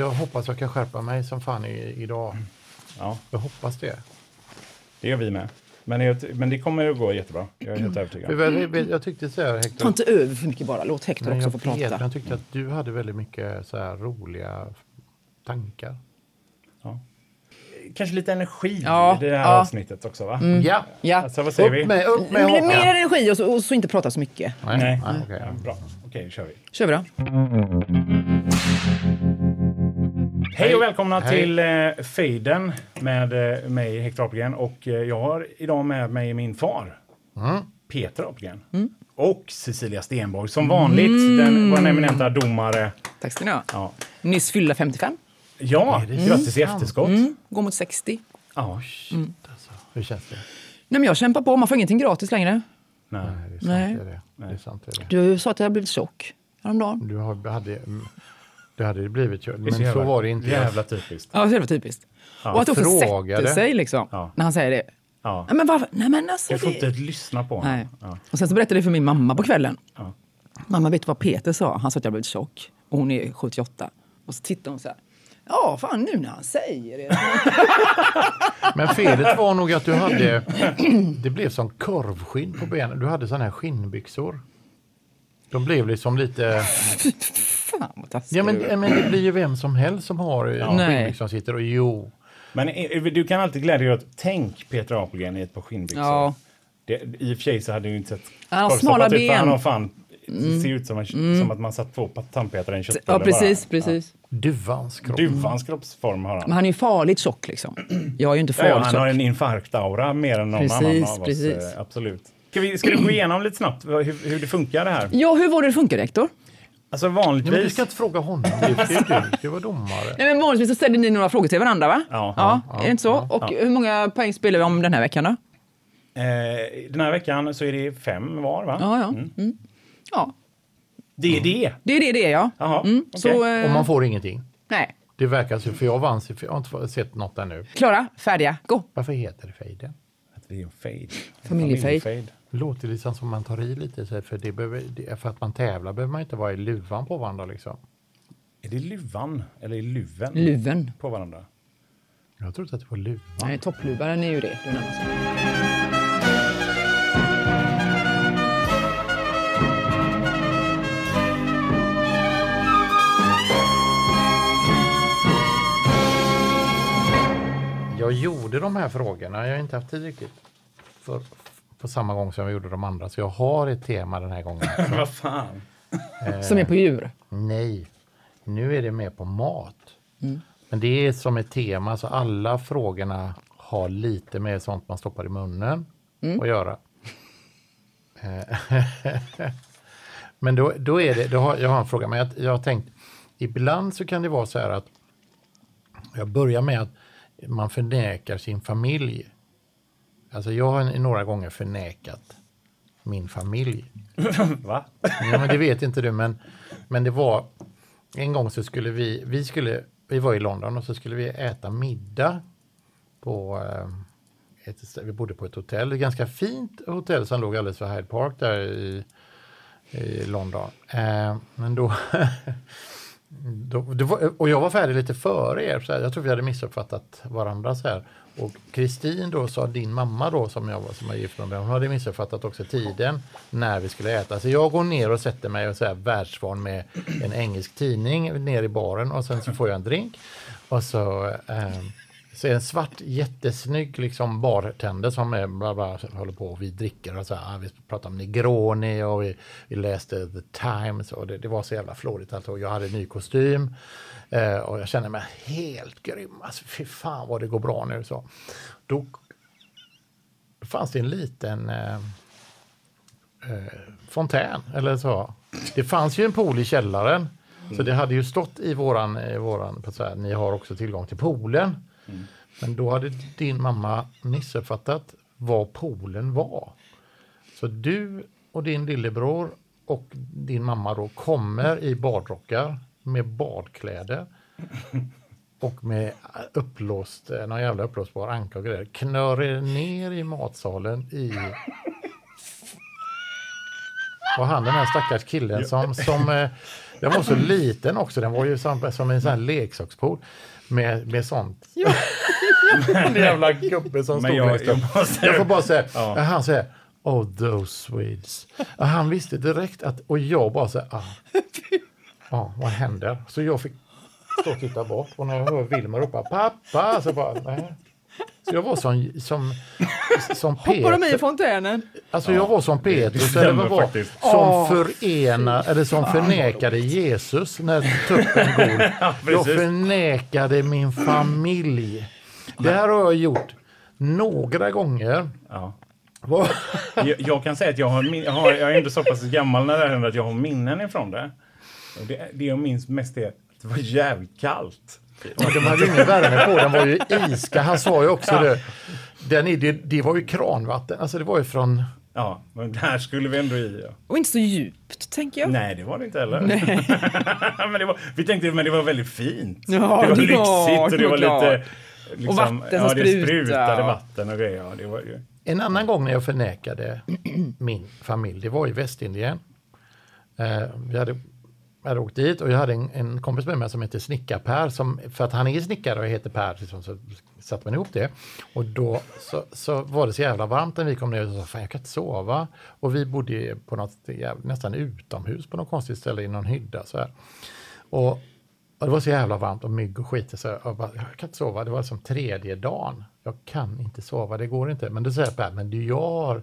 Jag hoppas jag kan skärpa mig som fan i, idag. Ja, Jag hoppas det. det gör vi med. Men, men det kommer att gå jättebra. Jag är helt övertygad. Jag, tyckte så här, Ta Hector, inte över för mycket bara. Låt Hector Nej, också få vet, prata. jag tyckte att du hade väldigt mycket så här roliga tankar. Kanske lite energi Ja, i det här ja. avsnittet också, va? Ja, Ja. Alltså, vad säger vi? upp med, upp med Men mer hakan. energi och så, och så inte prata så mycket. Nej, Nej. nej, okej. Ja, bra. Okej, då kör vi. Kör vi då. Hej och välkomna Hej. till eh, Fejden med eh, mig, Hector Apelgren. Och eh, jag har idag med mig min far, Mm. Peter Apelgren. Och Cecilia Stenborg, som vanligt, den, vår eminenta domare. Tack ska ni ha. Ja, Nyss fyllda 55. ja det grattis i efterskott. Mm. Går mot 60. Ja, Alltså, hur känns det? Nej, men jag kämpar på. Man får ingenting gratis längre. nej. Nej, det är sant. Nej. Det är det. Det är sant det är det. Du sa att jag hade blivit tjock häromdagen. Du har, hade, mm, det hade blivit, men Det är så, jävla- var det inte. Jävla typiskt. Ja, det var typiskt. och att det Frågade. sätter sig liksom. Ja. När han säger det. Ja. Nej, men varför? Nej, men alltså. Jag får Det... inte lyssna på honom. Nej. Ja. Och sen så berättade jag för min mamma på kvällen. Ja. Mamma, vet du vad Peter sa? Han sa att jag blivit tjock. Och hon är 78. Och så tittar hon så här. Ja, fan nu när han säger det. Men felet var nog att du hade, det blev som korvskinn på benen. Du hade sådana här skinnbyxor. De blev liksom lite, fan vad taskig ja men, men det blir ju vem som helst som har ja. Nej. skinnbyxor som sitter och jo. Men eh, du kan alltid glädja dig åt, tänk Peter Apelgren i ett par skinnbyxor. Ja. Det, I och för sig så hade du inte sett Han har smala för ben. Han har fan, det ser ut som, en, som att man satt två tandpetare i en köttbulle Ja, precis, bara. precis. Duvans kropp. Duvans kroppsform har han. Men han är ju farligt tjock liksom. Jag är ju inte Ja, ja, farligt han har tjock. en infarktaura mer än någon Precis, annan av precis. oss. eh, Absolut. Ska, vi, ska du gå igenom lite snabbt hur, hur det funkar det här? Ja, hur var det det funkade, Hector? Alltså Ja, men du vanligtvis... ska inte fråga honom, det ju du, du ska vara domare. Nej, men vanligtvis så ställer ni några frågor till varandra, va? Ja. ja, Ja, är det inte så? ja, Och hur många poäng spelar vi om den här veckan då? Eh, den här veckan så är det fem var, va? Ja, ja. Mm. Ja, Det är det. det är det det är, ja. Jaha, Mm, okej. Så, eh, Och man får ingenting. nej. Det verkar så, för jag vann, för jag har inte sett något ännu. Klara, färdiga, gå. Varför heter det fejden? Det är en fade. Familjefade. Familjefade. Det låter liksom som man tar i lite, så här, för, det behöver, det, för att man tävlar behöver man inte vara i luvan på varandra liksom. Är det luvan eller är luven Luven. på varandra? Jag trodde att det var luvan. Nej, toppluvaren är ju det. Du närmast. Jag gjorde de här frågorna, jag har inte haft tid riktigt. För, på samma gång som jag gjorde de andra, så jag har ett tema den här gången. Vad fan? Som är på djur. Nej, nu är det mer på mat. Men det är som ett tema, så alla frågorna har lite med sånt man stoppar i munnen att göra. Eh, men då, då är det, då har, jag har en fråga, men jag, jag har tänkt, ibland så kan det vara så här att jag börjar med att man förnekar sin familj. Alltså jag har några gånger förnekat min familj. Va? Ja, men det vet inte du, men, men det var en gång så skulle vi, vi skulle, vi var i London och så skulle vi äta middag på eh, ett, vi bodde på ett hotell, ett ganska fint hotell som låg alldeles för Hyde Park där i, i London. Eh, men då, då det var, och jag var färdig lite före er, så här, jag tror vi hade missuppfattat varandra så här. Och Kristin då sa, din mamma då som jag var som var gift med, hon hade missuppfattat också tiden när vi skulle äta. Så jag går ner och sätter mig och så här världsvan med en engelsk tidning ner i baren och sen så får jag en drink. Och så, eh, så är det en svart jättesnygg liksom bartender som är bla bla, håller på och vi dricker och så här, vi pratar om Negroni och vi, vi läste The Times och det, det var så jävla flådigt alltså. jag hade en ny kostym eh, och jag kände mig helt grym. Alltså fy fan vad det går bra nu så. Då fanns det en liten eh, eh, fontän eller så. Det fanns ju en pool i källaren Så det hade ju stått i våran, i våran på så här, ni har också tillgång till poolen. Men då hade din mamma missuppfattat vad poolen var. Så du och din lillebror och din mamma då kommer i badrockar med badkläder och med upplåst, eh, någon jävla upplåsbar anka och grejer. Knör er ner i matsalen i... Och han den här stackars killen som, som eh, den var så liten också, den var ju som, som en sån här leksakspool med, med sånt. en jävla gubbe som stod jag- jag måste- Jag får bara säga, Ja. han säger Oh those Swedes. Han visste direkt att, och jag bara så här, ah, ah, vad händer? Så jag fick stå och titta bort och när jag hör Wilmer ropa pappa så bara nej. Så jag var som, som, som Hoppar de i Peter, fontänen? alltså jag var som Petrus eller vad var, faktiskt. som Åh. förena, eller som förnekade Jesus när tuppen gol. jag förnekade min familj. Det här har jag gjort några gånger. Ja. Vad- Jag, jag kan säga att jag, har, jag, har, jag är inte så pass gammal när det händer att jag har minnen ifrån det. Det. Det jag minns mest är att det var jävligt kallt. Ja, de hade ju ingen värme på, den var ju iska. Han sa ju också det. Den, är- det, det var ju kranvatten, alltså det var ju från... Ja, men där skulle vi ändå i. Ja. Och inte så djupt, tänker jag. Nej, det var det inte heller. men det var, vi tänkte men det var väldigt fint. Ja, det var ja, lyxigt och det var lite... Liksom, vatten som ja, det sprutade vatten och grejer. Ja, det var ju... En annan gång när jag förnekade min familj, det var i Västindien. Eh, vi hade, jag hade åkt dit och jag hade en, en kompis med mig som heter Snickar-Per, som, för att han är snickare och heter Per, liksom, så satte man ihop det. Och då så, så var det så jävla varmt när vi kom ner och sa, fan jag kan inte sova. Och vi bodde på något jävla, nästan utomhus på något konstigt ställe i någon hydda så här. Och, och det var så jävla varmt och mygg och skit. Så jag, bara, jag kan inte sova. Det var som tredje dagen. Jag kan inte sova, det går inte. Men då säger Per, men du jag har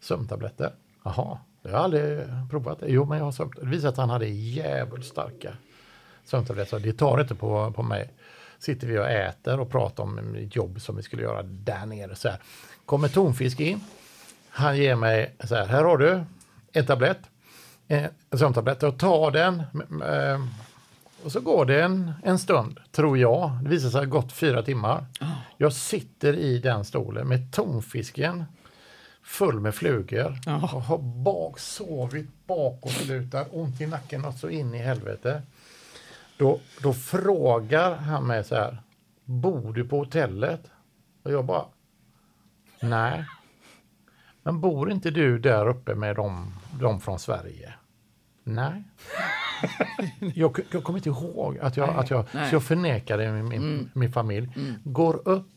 sömntabletter. Jaha, jag har aldrig provat det. Jo, men jag har sömn. Det visade att han hade jävligt starka sömntabletter. Det tar inte på, på mig. Sitter vi och äter och pratar om ett jobb som vi skulle göra där nere. Så här. Kommer tonfisk in. Han ger mig så här, här har du en tablett. En sömntablett. Och tar den. eh, och så går det en, en stund, tror jag. Det visar sig ha gått fyra timmar. Jag sitter i den stolen med tonfisken full med flugor Ja. och har bak, sovit bakåtlutad, ont i nacken och så in i helvete. Då, då frågar han mig så här, bor du på hotellet? Och jag bara, nej. Men bor inte du där uppe med dem, dem från Sverige? Nej. Jag, jag kommer inte ihåg att jag, att jag, Nej. så jag förnekade min, min, min familj. Går upp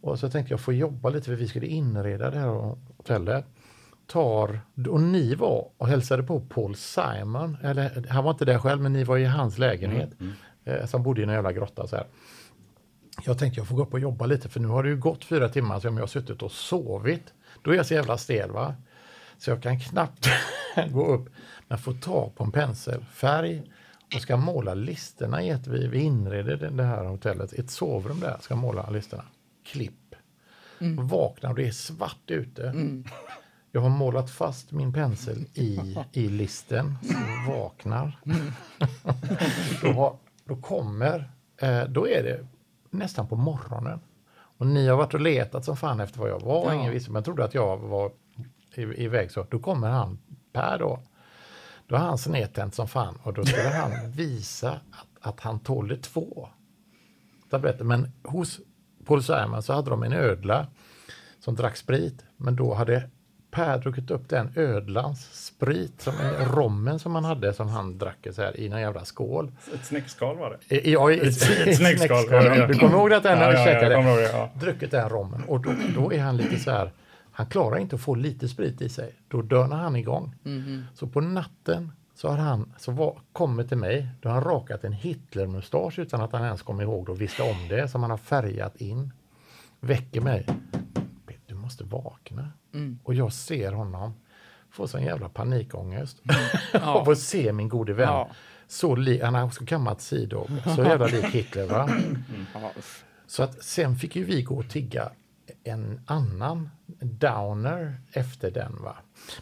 och så tänkte jag få jobba lite för vi skulle inreda det här hotellet. Tar, och ni var och hälsade på Paul Simon, eller han var inte där själv men ni var i hans lägenhet. Eh, som bodde i en jävla grotta så här. Jag tänkte jag får gå upp och jobba lite för nu har det ju gått fyra timmar som jag har suttit och sovit. Då är jag så jävla stel va. Så jag kan knappt gå upp. Men få tag på en penselfärg och ska måla listerna i ett, vi, vi inreder det- det här hotellet, ett sovrum där, ska måla listerna. Klipp. Vaknar och det är svart ute. Jag har målat fast min pensel i, i listen, så vaknar. då, har, då kommer, eh, då är det nästan på morgonen. Och ni har varit och letat som fan efter vad jag var. Ja. Ingen visste, men trodde att jag var i- iväg så. Då kommer han, Per då. Då har han snedtänt som fan och då skulle han visa att, att han tålde två tabletter. Men hos Paul Simon så hade de en ödla som drack sprit. Men då hade Per druckit upp den ödlans sprit, som en rommen som han hade som han drack så här, i en jävla skål. Ett snäckskal var det. I, ja, i, Ett snäckskal, ja, ja. Du kommer ihåg Ja, när vi ja, ja, käkade? ihåg det, ja. Druckit den rommen och då, då är han lite så här, han klarar inte att få lite sprit i sig. Då dörnar han igång. Så på natten så har han, så var, kommer till mig, då har han rakat en Hitlermustasch utan att han ens kom ihåg det och visste om det, som han har färgat in. Väcker mig. Du måste vakna. Och jag ser honom få sån jävla panikångest. Av att se min gode vän. Ja. Så li, han har också kammat sidor. Så jävla lik Hitler va. Ja, usch. Så att sen fick ju vi gå och tigga en annan downer efter den. Va?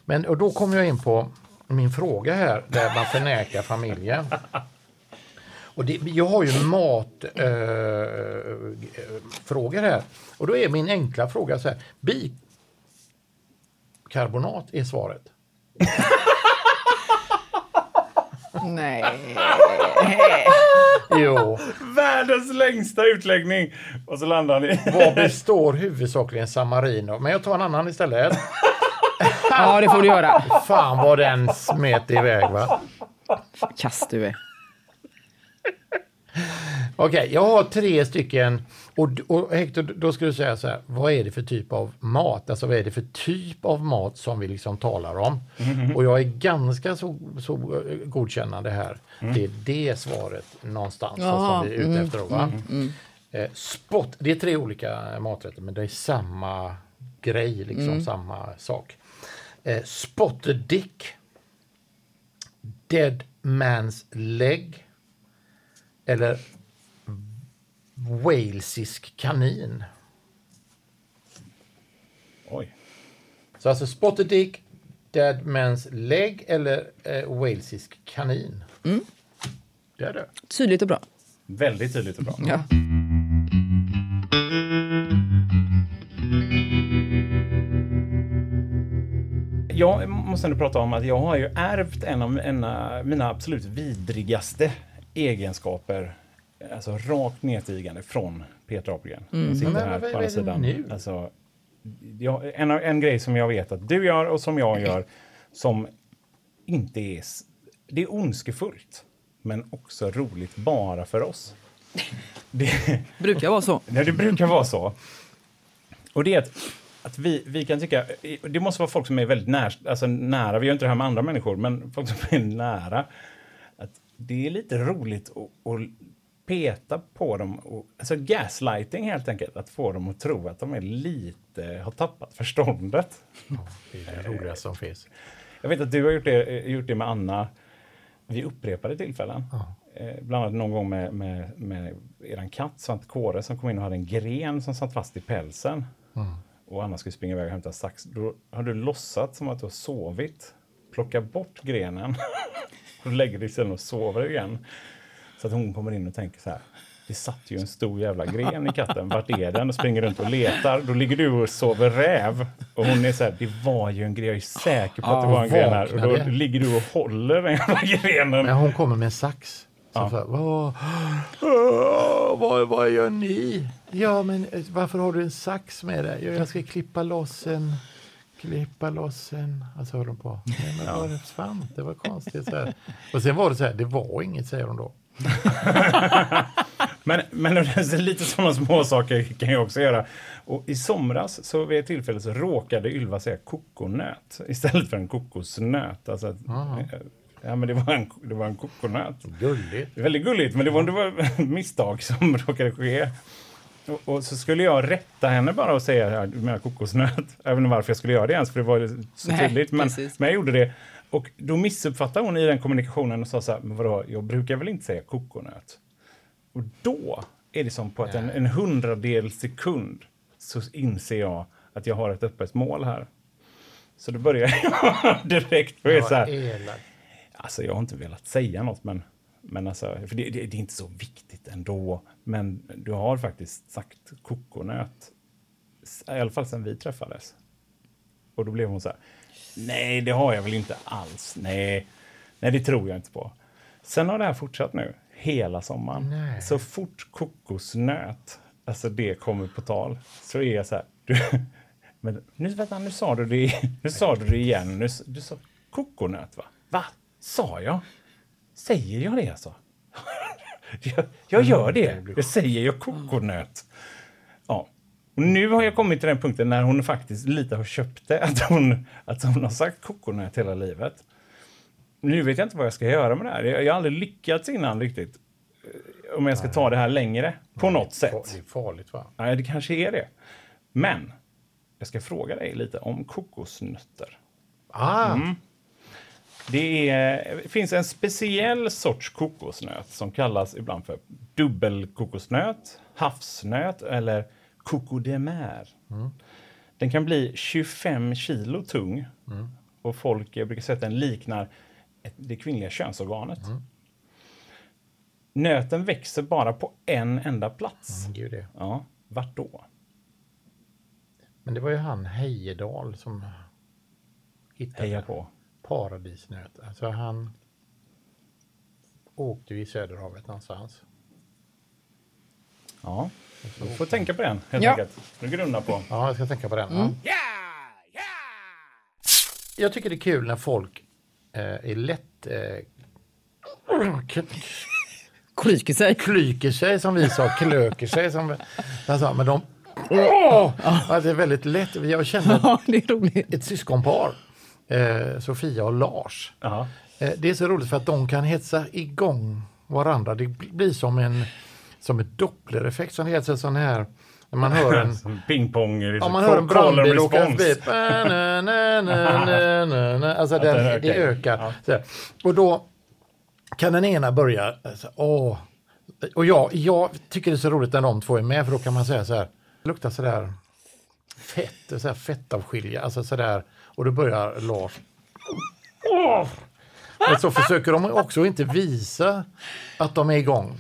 Men och då kom jag in på min fråga här, där man förnekar familjen. Och det, jag har ju matfrågor eh, eh, frågor här. Och då är min enkla fråga så här. Bikarbonat är svaret. Nej. Jo. Världens längsta utläggning! Och så landar han i... Vad består huvudsakligen samarin av? Men jag tar en annan istället. Ja, det får du göra. Fan vad den smet iväg va? Kast du är. Okej, jag har tre stycken. Och, och Hector, då ska du säga så här. Vad är det för typ av mat? Alltså vad är det för typ av mat som vi liksom talar om? Och jag är ganska så, så eh, godkännande här. Det är det svaret någonstans Ja, som vi är ute efter. Då, va? Eh, spot, det är tre olika maträtter men det är samma grej, liksom samma sak. Eh, spotted dick. Dead man's leg. Eller walesisk kanin. Oj. Så alltså spotted dick, dead man's leg eller eh, walesisk kanin. Det är det. Tydligt och bra. Väldigt tydligt och bra. Ja. Jag måste ändå prata om att jag har ju ärvt en av mina, mina absolut vidrigaste egenskaper. Alltså rakt nedstigande från Peter Apelgren. Mm. Sitter Men här vad- på andra sidan. nu? Alltså, jag, en, en grej som jag vet att du gör och som jag gör som inte är... Det är ondskefullt, men också roligt bara för oss. Det, Brukar vara så. Nej, det brukar vara så. Och det är att, att vi, vi kan tycka, det måste vara folk som är väldigt när, alltså nära, vi gör inte det här med andra människor, men folk som är nära. Att det är lite roligt att, att peta på dem, och, alltså gaslighting helt enkelt, att få dem att tro att de är lite, har tappat förståndet. Det är det roligaste som finns. Jag vet att du har gjort det, gjort det med Anna vid upprepade tillfällen. Eh, bland annat någon gång med, med, med er katt Svante Kåre som kom in och hade en gren som satt fast i pälsen. Och Anna skulle springa iväg och hämta sax. Då har du låtsats som att du har sovit. Plocka bort grenen och lägger dig sedan och sover igen. Så att hon kommer in och tänker så här. Det satt ju en stor jävla gren i katten. Vart är den? Och springer runt och letar. Då ligger du och sover räv. Och hon är så här, det var ju en gren. Jag är säker på att det var en gren här. Och då ligger du och håller den jävla grenen. Men hon kommer med en sax. Så Ja. så här, vad, vad, vad gör ni? Ja, men eh, varför har du en sax med dig? "Ja, Jag ska klippa loss en... Klippa loss en... Alltså höll hon på. Nej, men var det svant? Det var konstigt. Så här. Och sen var det så här, det var inget säger hon då. Men, men lite sådana små saker kan jag också göra. Och I somras så vid ett tillfälle så råkade Ylva säga kokonöt istället för en kokosnöt. Alltså, att- ja, men det var en, det var en kokonöt. Gulligt. Väldigt gulligt, men det var, det var misstag som råkade ske. Och, och så skulle jag rätta henne bara och säga ja, du menar kokosnöt. Jag vet inte varför jag skulle göra det ens, för det var så Nej, tydligt. Men, precis. men jag gjorde det. Och då missuppfattade hon i den kommunikationen och sa så här, men vadå, jag brukar väl inte säga kokonöt? Och då är det som på att en, en hundradel sekund så inser jag att jag har ett öppet mål här. Så då börjar jag direkt och är så här. Alltså jag har inte velat säga något, men, men alltså, för det, det, det är inte så viktigt ändå. Men du har faktiskt sagt kokonöt, i alla fall sen vi träffades. Och då blev hon så här, nej det har jag väl inte alls, nej, nej det tror jag inte på. Sen har det här fortsatt nu, hela sommaren. Nej. Så fort kokosnöt, alltså det kommer på tal, så är jag så här, du, men nu, vänta, nu sa du det, nu sa du det igen, nu, du sa kokonöt va? Va? Sa jag? Säger jag det alltså? jag, jag gör det, jag säger jag kokonöt. Ja. Och nu har jag kommit till den punkten när hon faktiskt lite har köpt det, att hon, att hon har sagt kokonöt hela livet. Nu vet jag inte vad jag ska göra med det här. Jag, jag har aldrig lyckats innan riktigt. eh, Om jag ska ta det här längre, på något Det är sätt. farligt va? Nej, det kanske är det. Men jag ska fråga dig lite om kokosnötter. Ah, Mm. Det, är, finns en speciell sorts kokosnöt som kallas ibland för dubbelkokosnöt, havsnöt eller coco de mer. Den kan bli 25 kilo tung och folk brukar säga att den liknar det kvinnliga könsorganet. Nöten växer bara på en enda plats. Det. Ja, vart då? Men det var ju han Hejedal som hittade Heja på. Paradisnöt. Alltså han åkte i Söderhavet någonstans. Ja, du får tänka på den helt Ja. enkelt. Du grunnar på. Ja, jag ska tänka på den. Ja. Jag tycker det är kul när folk eh, är lätt eh, Klyker sig. klyker sig som vi sa, klöker sig som sa, men de... Åh! Ja, det är väldigt lätt. Jag känner Ja, det är roligt. ett syskonpar, eh, Sofia och Lars. Ja. Eh, det är så roligt för att de kan hetsa igång varandra. Det blir som en som ett dopplereffekt som det heter sån här när man hör en pingpong. Liksom, om man hör en brandbil åka förbi. Alltså den den, ökar. det ökar. Ja. Och då kan den ena börja, alltså, åh. Och jag, jag tycker det är så roligt när de två är med för då kan man säga så här, det luktar så där fett, så här fettavskilja, alltså så där. Och då börjar Lars. Men så försöker de också inte visa att de är igång.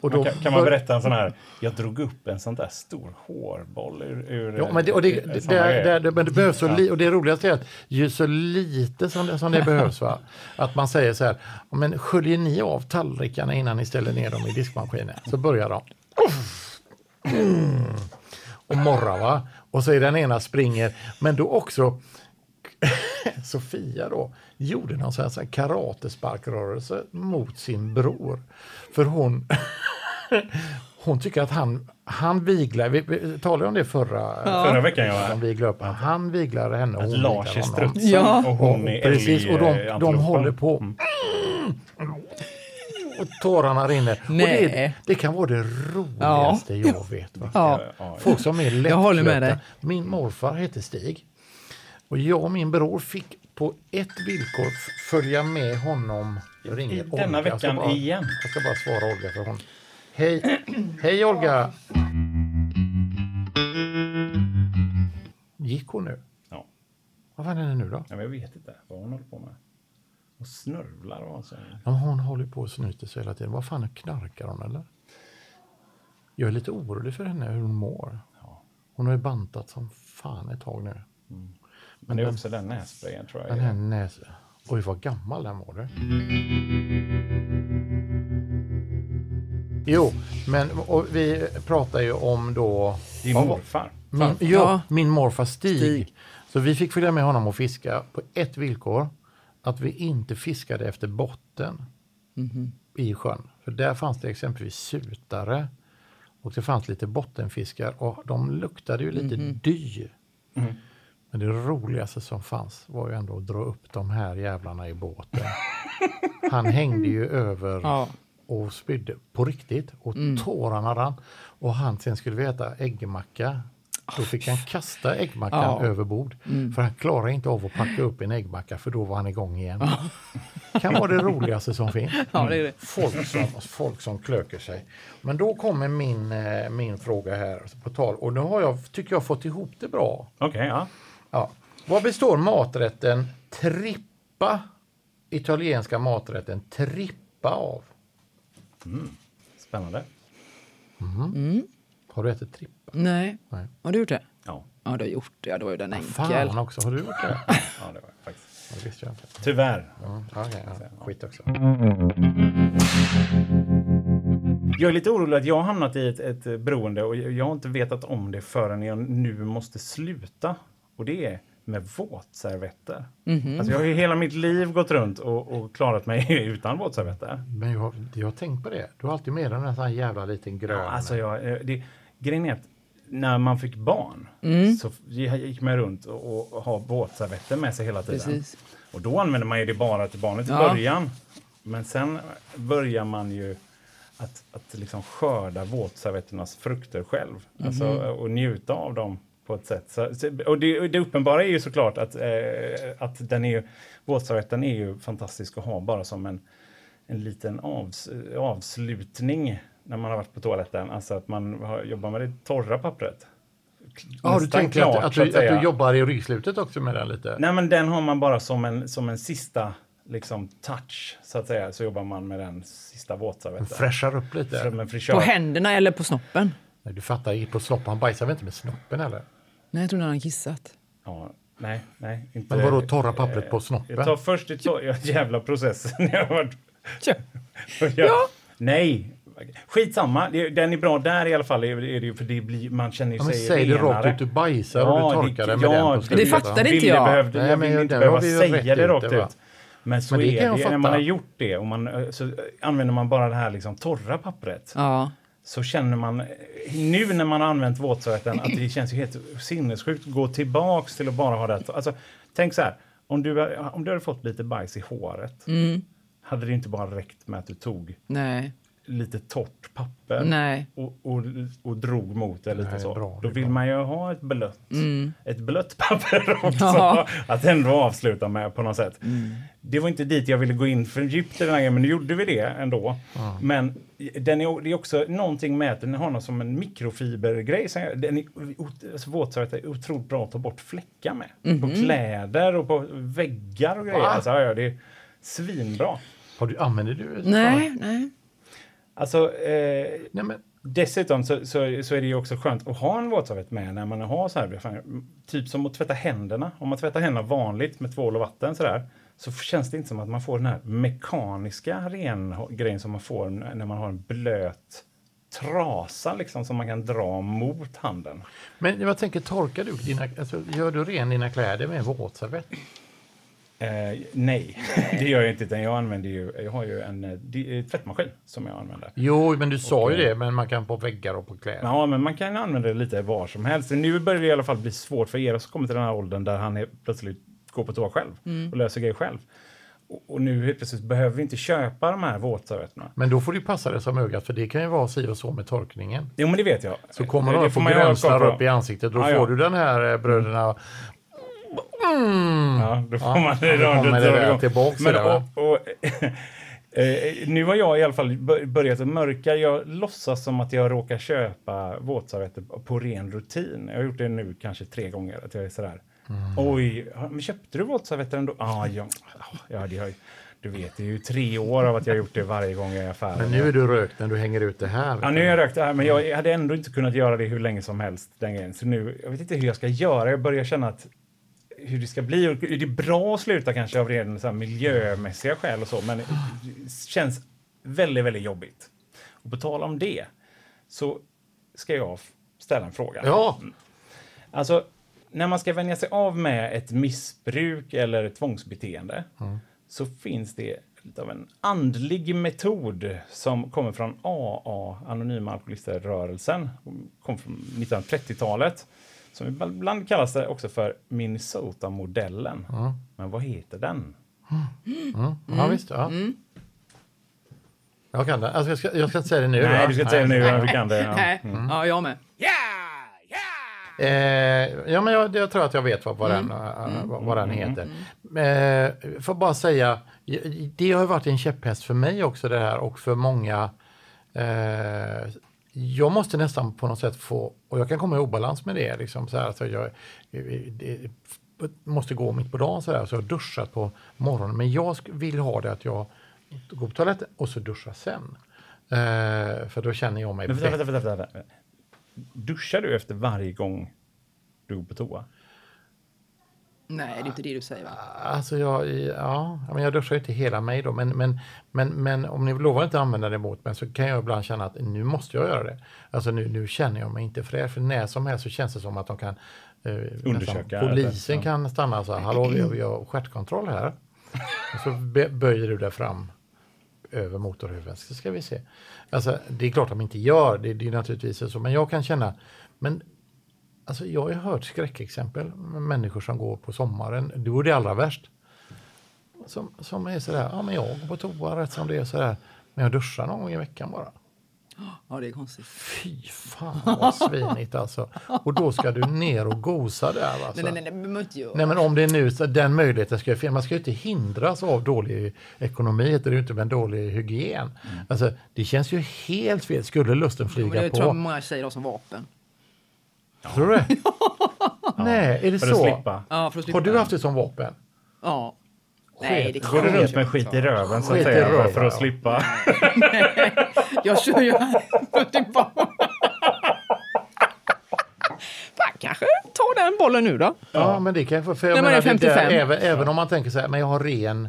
Och då Kan, kan man berätta en sån här, jag drog upp en sån där stor hårboll ur... ur Ja, men det, och det, det, det, det, men det behövs så li, och det roligaste är att ju så lite som det, som det behövs, va? att man säger så här, "Ja, men sköljer ni av tallrikarna innan ni ställer ner dem i diskmaskinen? Så börjar de. Mm. Och morra va? Och så är den ena springer, men då också Sofia då gjorde någon sån här, karatesparkrörelse mot sin bror. För hon hon tycker att han, han viglar, vi, vi talade om det förra, Förra veckan ja. de viglar upp, han viglar henne och Att hon Lars är viglar honom. strutsen Ja. och hon är Precis, och de, de älgantilopen. håller på. Mm. Och tårarna rinner. Och det, Nej. det kan vara det roligaste jag vet. Va? Ja. Ja, Folk som är dig. Min morfar hette Stig. Och jag och min bror fick på ett villkor följa med honom. Jag ringer I denna Olga. Jag veckan bara, igen. Jag ska bara svara Olga för hon. Hej, hej Olga! Gick hon nu? Ja. Vad fan är det nu då? Ja, jag vet inte vad hon håller på med. Hon snörvlar och så. Ja, hon håller på och snyter sig hela tiden. Vad fan, knarkar hon eller? Jag är lite orolig för henne, hur hon mår. Hon har ju bantat som fan ett tag nu. Men det är också den nässprayen tror jag. Den här näs... Oj, vad gammal den var. Det. Jo, men och vi pratar ju om då... Din morfar. Min, ja, Ja. min morfar Stig. Stig. Så vi fick följa med honom och fiska på ett villkor. Att vi inte fiskade efter botten i sjön. För där fanns det exempelvis sutare. Och det fanns lite bottenfiskar och de luktade ju lite dy. Men det roligaste som fanns var ju ändå att dra upp de här jävlarna i båten. Han hängde ju över Ja. och spydde på riktigt och tårarna rann. Och han sen skulle vi äta äggmacka. Då fick han kasta äggmackan Ja. över bord. För han klarade inte av att packa upp en äggmacka för då var han igång igen. kan vara det roligaste som finns. Ja, det är det. Folk, som, folk som klöker sig. Men då kommer min, eh, min fråga här på tal. Och nu har jag, tycker jag, fått ihop det bra. Okej, ja. Ja. Vad består maträtten trippa, italienska maträtten trippa av? Spännande. Har du ätit trippa? Nej. Nej. Har du gjort det? Ja, Ja, du har gjort det. Ja, då var ju den enkel. Fan också, har du gjort det? ja det var faktiskt. Det visste jag inte. Tyvärr. Mm, okej, ja. Skit också. Jag är lite orolig att jag har hamnat i ett, ett beroende och jag har inte vetat om det förrän jag nu måste sluta. Och det är med våtservetter. Alltså jag har ju hela mitt liv gått runt och, och klarat mig utan våtservetter. Men jag, jag har tänkt på det. Du har alltid med dig en sån här jävla liten grön. Alltså jag, eh, det, grejen är att när man fick barn så f- gick man runt och, och har våtservetter med sig hela tiden. Precis. Och då använder man ju det bara till barnet i Ja. början. Men sen börjar man ju att, att liksom skörda våtservetternas frukter själv. Alltså, och njuta av dem på ett sätt. Så, och det, det uppenbara är ju såklart att, eh, att den är, ju- våtservetten är ju fantastisk att ha bara som en, en liten avs, avslutning när man har varit på toaletten. Alltså att man har, jobbar med det torra pappret. Ja, har du tänkt klart, att, att, du, att du jobbar i ryggslutet också med den lite? Nej, men den har man bara som en, som en sista liksom touch, så att säga, så jobbar man med den sista våtservetten. Fräschar upp lite. På händerna eller på snoppen? Nej, du fattar, på snoppen. Han bajsar väl inte med snoppen eller? Nej, jag trodde han hade kissat. Ja, nej, nej. Inte, Men vadå torra pappret på snoppen? Jag tar först det ja, jävla processen. Jag har varit, Tja. jag, Ja. Nej, skitsamma. Det- Den är bra där i alla fall. Är det ju för det blir, man känner ju Ja, men sig säg det rakt ut, du bajsar och du torkar det med den på Det slutet. fattade inte jag. Behövde, Nej, jag men vill inte den behöva säga det rakt det, ut. Men så Men det är det. När man har gjort det och man, eh, så använder man bara det här liksom torra pappret Ja. Så känner man nu när man har använt våtservetten att det känns ju helt sinnessjukt att gå tillbaks till att bara ha det. Alltså, tänk så här, om du, om du hade fått lite bajs i håret Mm. hade det inte bara räckt med att du tog Nej. Lite torrt papper Nej. och, och, och drog mot det lite Nej, så. bra, Då vill bra. man ju ha ett blött, Mm. ett blött papper också. Ja. Att ändå avsluta med på något sätt. Det var inte dit jag ville gå in för djupt i den här men nu gjorde vi det ändå. Men den är, det är också någonting med att den har någon som en mikrofibergrej. Den är, alltså, våtservett är otroligt bra att ta bort fläckar med. På kläder och på väggar och grejer. Va? Alltså, ja, ja, det är svinbra. Har du, använder du? Nej, nej. Alltså, eh, Nej, men, Dessutom så, så, så är det ju också skönt att ha en våtservett med när man har så här, typ som att tvätta händerna. Om man tvättar händerna vanligt med tvål och vatten så där, så känns det inte som att man får den här mekaniska rengrejen som man får när man har en blöt trasa liksom som man kan dra mot handen. men jag tänker, torkar du dina, alltså, gör du ren dina kläder med en våtservett? Eh, nej, det gör jag inte. Utan jag använder ju, jag har ju en eh, eh, tvättmaskin som jag använder. Jo, men du sa Okej. ju det, men man kan på väggar och på kläder. Ja, men man kan använda det lite var som helst. Nu börjar det i alla fall bli svårt för er som kommer till den här åldern där han är plötsligt går på toa själv och löser grejer själv. Och, och nu plötsligt behöver vi inte köpa de här våtservetterna. Men då får du passa dig som ögat, för det kan ju vara si och så med torkningen. Jo, men det vet jag. Så kommer det de ha koll gränslar upp i ansiktet, då Ja, får ja. du den här eh, bröderna. Ja, då får Ja, man då kommer det där tillbaks Men, där, och, och, eh, nu har jag i alla fall bör- börjat att mörka. Jag låtsas som att jag råkar köpa våtservetter på ren rutin. Jag har gjort det nu kanske tre gånger. Att jag är sådär. Mm. Oj, men köpte du våtservetter ändå? Ah, ja, ja, det har, du vet, det är ju tre år av att jag har gjort det varje gång jag är i affären. Men nu är du rökt när du hänger ut det här. Ja, nu har jag rökt det här, men jag hade ändå inte kunnat göra det hur länge som helst. Den grejen. Så nu, jag vet inte hur jag ska göra. Jag börjar känna att hur det ska bli. Och Det är bra att sluta kanske av ren så här, miljömässiga skäl och så, men det känns väldigt, väldigt jobbigt. Och på tal om det så ska jag ställa en fråga. Ja, Alltså, när man ska vänja sig av med ett missbruk eller ett tvångsbeteende så finns det lite av en andlig metod som kommer från AA, Anonyma Alkoholister-rörelsen, kom från 1930-talet. Som ibland kallas det också för Minnesota-modellen. Men vad heter den? ja visst. Ja. Jag kan det. Alltså, jag, ska, jag ska inte säga det nu. Nej, va? du ska inte säga det nu. ja, Du kan det. Ja. Nej. Ja, jag med. Eh, ja, men jag, jag tror att jag vet vad, vad, den, eh, vad, vad den heter. Eh, får bara säga, det har ju varit en käpphäst för mig också det här och för många. Eh, jag måste nästan på något sätt få, och jag kan komma i obalans med det, liksom så här, alltså jag det, måste gå mitt på dagen så där, så jag har duschat på morgonen, men jag vill ha det att jag går på toaletten och så duschar sen. Eh, för då känner jag mig Men vänta, bättre. vänta, vänta, vänta. Duschar du efter varje gång du går på toa? Nej, det är inte det du säger va? Alltså jag, ja, men jag duschar ju inte hela mig då, men, men, men, men om ni lovar att inte använda det emot mig så kan jag ibland känna att nu måste jag göra det. Alltså nu, nu känner jag mig inte fräsch, för när som helst så känns det som att de kan eh, Undersöka, Polisen? Ja. kan stanna så här, hallå vi har, stjärtkontroll här. Och så böjer du dig fram över motorhuven så ska vi se. Alltså det är klart de inte gör, det, det är naturligtvis så, men jag kan känna, men Alltså jag har ju hört skräckexempel med människor som går på sommaren, då är det allra värst. Som, som är sådär, ja men jag går på toa rätt som det är sådär, men jag duschar någon gång i veckan bara. Ja, det är konstigt. Fy fan vad svinigt alltså. Och då ska du ner och gosa där alltså. Nej, nej, nej, det göra. Nej men om det är nu så den möjligheten ska ju finnas. Man ska ju inte hindras av dålig ekonomi, heter det ju inte, men dålig hygien. Alltså det känns ju helt fel. Skulle lusten Mm. Men flyga det på. tror jag många har som vapen. Tror du det? Nej, är det För att så? slippa. Ja, för att slippa. Har du haft det som vapen? Ja. Nej, det Går du runt med skit i röven så att Skit i säga för- röven, för att ja. slippa? Jag kör ju Fan, kanske ta den bollen nu då. Ja, men det kan jag få. För jag När man menar, är det där, 55. även, även om man tänker så här, men jag har ren,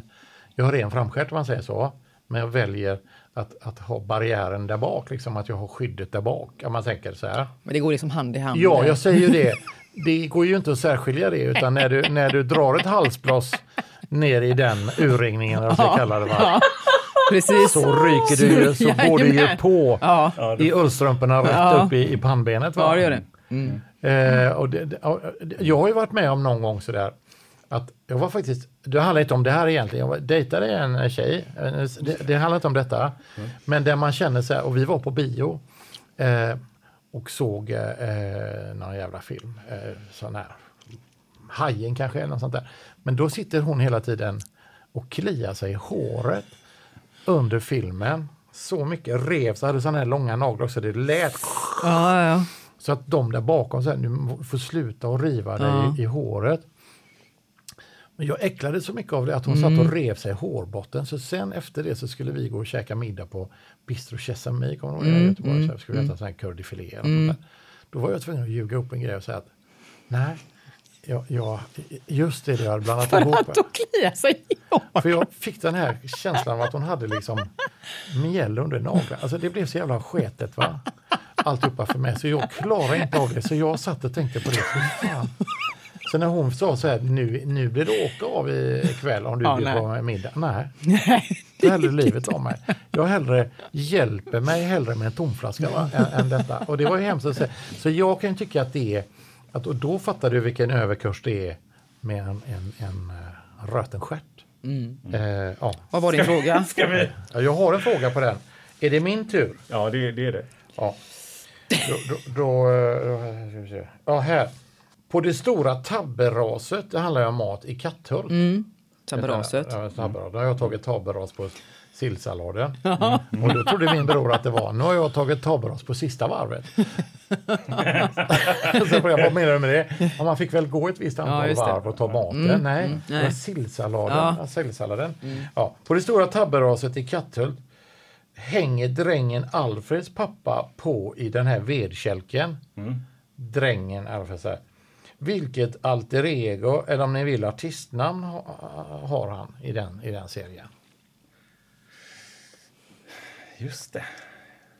jag har ren framstjärt om man säger så. Men jag väljer att, att ha barriären där bak, liksom att jag har skyddet där bak. Om man tänker så här. Men det går liksom hand i hand. Ja, jag säger ju det. Det går ju inte att särskilja det, utan när du, när du drar ett halsblås ner i den urringningen, eller vad jag ska kalla det, va? Precis. så ryker du ju, så går det ju på Ja. i ullstrumporna rätt Ja. upp i, i pannbenet. Va? ja, det gör det. Eh, och det, och jag har ju varit med om någon gång sådär att jag var faktiskt, det handlar inte om det här egentligen, jag dejtade en tjej, eh, det, det handlar inte om detta, men där man känner så här, och vi var på bio eh, och såg eh, någon jävla film, eh, sån här, Hajen kanske eller något sånt där. Men då sitter hon hela tiden och kliar sig i håret under filmen. Så mycket rev, så hade sådana här långa naglar också, det lät Ja, ja. så att de där bakom säger du får sluta och riva dig Ja. i, i håret. Men jag äcklade så mycket av det att hon satt Mm. och rev sig i hårbotten. Så sen efter det så skulle vi gå och käka middag på Bistro Sesame, kommer du ihåg i Mm, Göteborg? Så skulle vi äta sån här sånt där. Då var jag tvungen att ljuga upp en grej och säga att nej, jag, jag, just det, jag hade blandat För ihop. att då kliar sig i. För jag fick den här känslan av att hon hade liksom mjäll under naglarna. Alltså det blev så jävla sketet va. Alltihopa för mig. Så jag klarade inte av det. Så jag satt och tänkte på det. Fan. Så när hon sa så här, nu, nu blir det åka av ikväll om du Ja, vill nej. på middag. Nej, Nej, det är hellre livet av mig. Jag hellre hjälper mig hellre med en tomflaska va, än, än detta. Och det var ju hemskt att säga. Så jag kan ju tycka att det är, att, och då fattar du vilken överkurs det är med en, en, en uh, rötenstjärt. Eh, ja. Vad var din fråga? Ska vi? Ja, jag har en fråga på den. Är det min tur? Ja, det, det är det. Ja. Då, då, då, eh, ska vi se. ja, här. På det stora tabberaset, det handlar ju om mat i Katthult. Mm. Tabberaset. Ja, tabberas. Då har jag tagit tabberas på sillsalladen. Mm. Och då trodde min bror att det var, nu har jag tagit tabberas på sista varvet. så jag, vad menar du med det? Ja, man fick väl gå ett visst antal Ja, varv och ta maten. Nej, det var sillsalladen. Ja. Ja. Sillsalladen. Ja. På det stora tabberaset i Katthult hänger drängen Alfreds pappa på i den här vedkälken. Drängen Alfred säger. Vilket alter ego, eller om ni vill artistnamn, ha- har han i den, i den serien? Just det.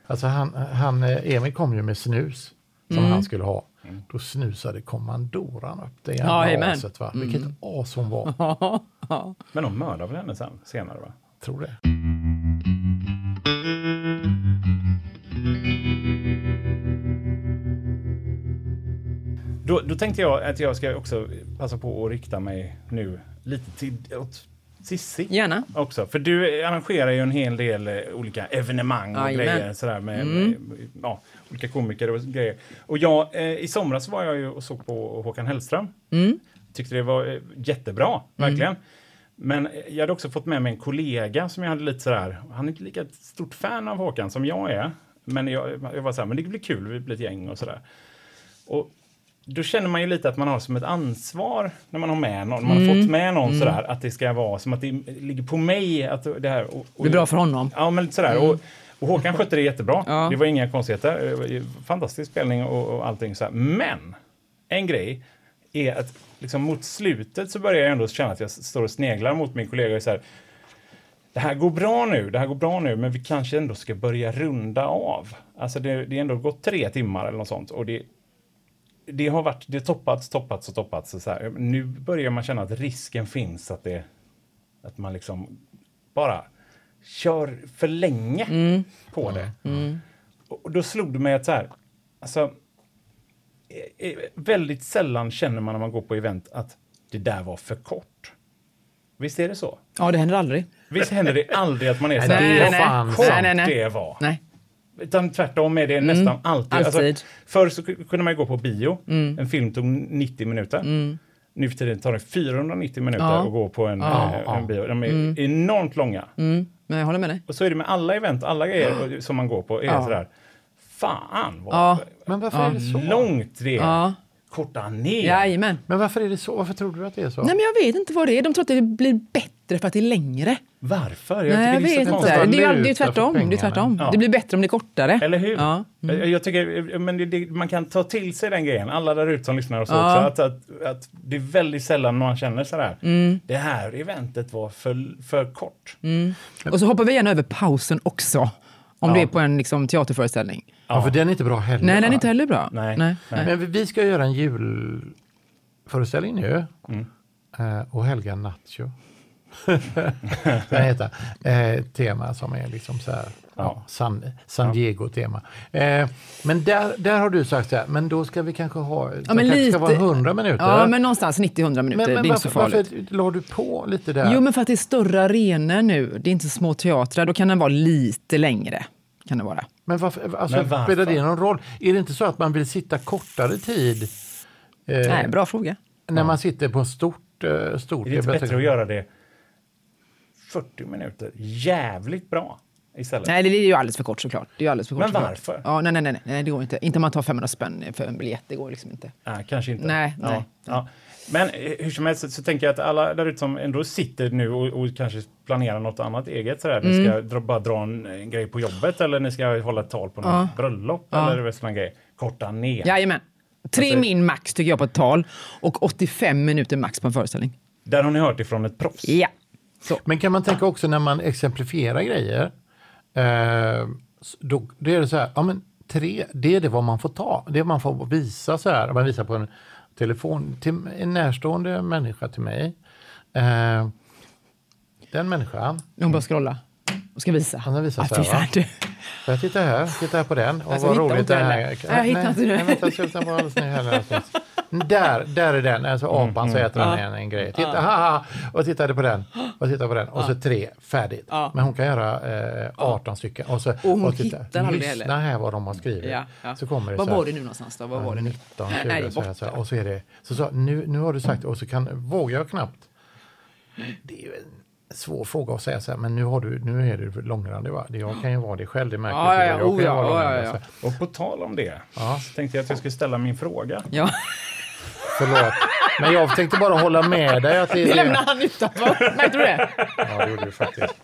Alltså han, han, Emil kom ju med snus som Mm. han skulle ha. Då snusade kommandoran upp det jävla aset. Va? Vilket as hon var. Men de mördar väl henne sen, senare? va? Tror det. Då, då tänkte jag att jag ska också passa på att rikta mig nu lite till åt Sissi. Gärna. Också, för du arrangerar ju en hel del eh, olika evenemang och Jajamän. grejer sådär med, med ja, olika komiker och grejer. Och jag, eh, i somras var jag ju och såg på Håkan Hellström. Tyckte det var eh, jättebra, verkligen. Men eh, jag hade också fått med mig en kollega som jag hade lite sådär, han är inte lika stort fan av Håkan som jag är. Men jag, jag var såhär, men det blir kul, vi blir ett gäng och sådär. Och då känner man ju lite att man har som ett ansvar när man har med någon, man har fått med någon sådär, att det ska vara som att det ligger på mig att det här... Och, och, Det blir bra för honom. Ja, men sådär. Och, och Håkan skötte det jättebra. Ja. Det var inga konstigheter. Fantastisk spelning och, och allting så här. Men en grej är att liksom mot slutet så börjar jag ändå känna att jag står och sneglar mot min kollega och så här. Det här går bra nu, det här går bra nu, men vi kanske ändå ska börja runda av. Alltså det, det är ändå gått tre timmar eller något sånt och det, det har varit, det toppats, toppats och toppats. Och så här. Nu börjar man känna att risken finns att det, att man liksom bara kör för länge på det. Och då slog det mig att så här, alltså, eh, eh, väldigt sällan känner man när man går på event att det där var för kort. Visst är det så? Ja, det händer aldrig. Visst händer det aldrig att man är så Nej, här, vad fan kort nej, nej, nej. det var. Nej. Utan tvärtom är det nästan alltid. alltid. Alltså, förr så kunde man gå på bio, en film tog 90 minuter. Nu för tiden tar det 490 minuter Ja. att gå på en, Ja, eh, ja. en bio. De är enormt långa. Mm, men jag håller med dig. Och så är det med alla event, alla grejer som man går på. Är Ja. sådär, fan vad Ja. Men varför är det så? långt det är. Ja. korta ner. Jajamän. Men varför är det så? Varför tror du att det är så? Nej, men jag vet inte vad det är. De tror att det blir bättre för att det är längre. Varför? Nej, jag det är vet så inte. Det är, ju det är tvärtom. Det är tvärtom. Ja. Det blir bättre om det är kortare. Eller hur? Ja. Jag, jag tycker, men det, det, man kan ta till sig den grejen, alla där ute som lyssnar och så Ja. också, att, att, att det är väldigt sällan man känner sådär, Mm. det här eventet var för, för kort. Och så hoppar vi gärna över pausen också. Om Ja. det är på en liksom, teaterföreställning. Ja, för den är inte bra heller. Nej, den är inte heller bra. Nej. Nej. Nej. Men vi- ska göra en julföreställning nu. Mm. Eh, och Helga Nacho. den heter. Eh, tema som är liksom så här. Ja. Ja. San, San Diego-tema. Eh, men där, där har du sagt så här, men då ska vi kanske ha, det men kanske ska lite- vara 100 minuter. Ja, men någonstans 90-100 minuter. Men- men det är inte så varför, farligt. varför la du på lite där? Jo, men för att det är större arenor nu. Det är inte små teatrar. Då kan den vara lite längre. Kan det vara. Men varför, alltså, Men varför? spelar det någon roll? Är det inte så att man vill sitta kortare tid eh, Nej, bra fråga. när man sitter på stort, eh, stort Är det inte bättre att göra det 40 minuter jävligt bra istället? Nej, det är ju alldeles för kort såklart. Det är alldeles för kort, Men såklart. varför? Ja, nej, nej, nej, nej, det går inte. Inte om man tar 500 spänn för en biljett. Det går liksom inte. Nej, kanske inte. Nej, ja, nej. Ja. Men eh, hur som helst så, så tänker jag att alla där ute som ändå sitter nu och, och kanske planerar något annat eget sådär. Ni Mm. ska dra, bara dra en, en grej på jobbet eller ni ska hålla ett tal på något Ja. bröllop Ja. eller sådana grejer. Korta ner. Jajamän. Tre Alltså- min max tycker jag på ett tal och 85 minuter max på en föreställning. Där har ni hört ifrån ett proffs. Ja. Så. Men kan man tänka också när man exemplifierar grejer, eh, då, då är det så här, ja men tre, det är det vad man får ta. Det man får visa så här, man visar på en telefon till en närstående människa till mig. Eh, den människan, Hon bara scrolla och ska visa. Han visat ah, så här, va? du. jag titta här, titta här på den. Och Alltså, vad roligt det här. Nej, jag hittar inte nu. Nej, vänta, sluta vara alldeles ny heller någonstans. Där, där är den, alltså apan så äter den en, en grej. Titta, haha, och tittade på den, och tittade på den, och så tre, färdigt. Men hon kan göra eh, 18 stycken. Och, så, hon titta, hittar aldrig lyssna heller. här vad de har skrivit. Ja, ja. Så kommer det Var så här, var det nu någonstans då? Var var det nu? 19, Nej, 20, nej, så här, så här, borta. och så är det, så, så nu, nu har du sagt och så kan, vågar jag knappt. Det är ju en svår fråga att säga så här, men nu, har du, nu är du långrandig va? Jag kan ju vara det själv, det märker Ja, du. ja, ja. Jag kan Oh, ja, ja, ja, Och på tal om det Ja. så tänkte jag att jag skulle ställa min fråga. Ja. Förlåt. Men jag tänkte bara hålla med dig att det Det lämnar han utanför. Märkte du det? Ja, det gjorde du faktiskt.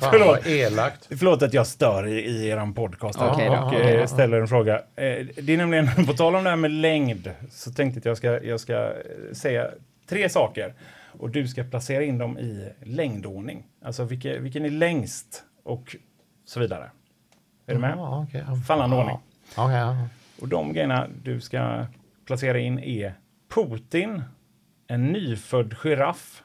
Fan Förlåt. elakt. Förlåt att jag stör i, i er podcast då, och eh, då. ställer en fråga. Eh, det är nämligen, på tal om det här med längd, så tänkte jag att jag ska, jag ska eh, säga tre saker. Och du ska placera in dem i längdordning. Alltså vilken, vilken är längst och så vidare. Är du med? Ja. Ja. Fallande ordning. Ja, ja. Och de grejerna du ska placera in är Putin, en nyfödd giraff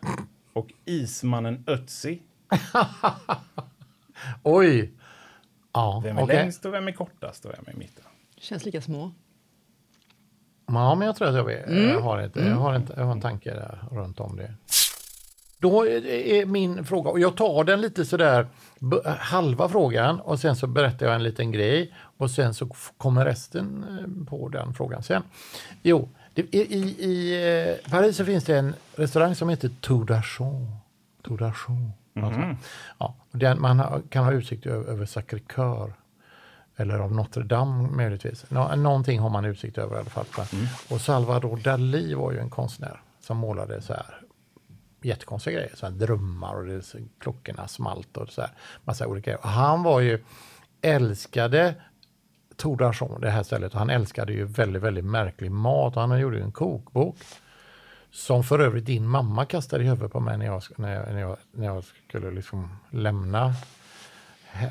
och ismannen Ötzi. Oj! Ja, Vem är okej. längst och vem är kortast och vem är i mitten? Känns lika små. Ja, men jag tror att jag, vet. Mm. jag, har, ett, jag, har ett, jag har en tanke där runt om det. Då är- min fråga, och jag tar den lite sådär, halva frågan och sen så berättar jag en liten grej och sen så kommer resten eh, på den frågan sen. Jo, i, i, i eh, Paris så finns det en restaurang som heter Tour d'Argent. Tour d'Argent. Alltså. Ja, den, man kan ha utsikt över, över Sacré-Cœur. Eller av Notre Dame möjligtvis. Nå, någonting har man utsikt över i alla fall. Och Salvador Dalí var ju en konstnär som målade så här jättekonstiga grejer. Så här drömmar och det, så klockorna smalt och så här. Massa olika grejer. Och han var ju älskade Tour d'Argent, det här stället. Och han älskade ju väldigt, väldigt märklig mat. Och han gjorde ju en kokbok. Som för övrigt din mamma kastade i huvudet på mig när jag, när jag, när jag, när jag skulle liksom lämna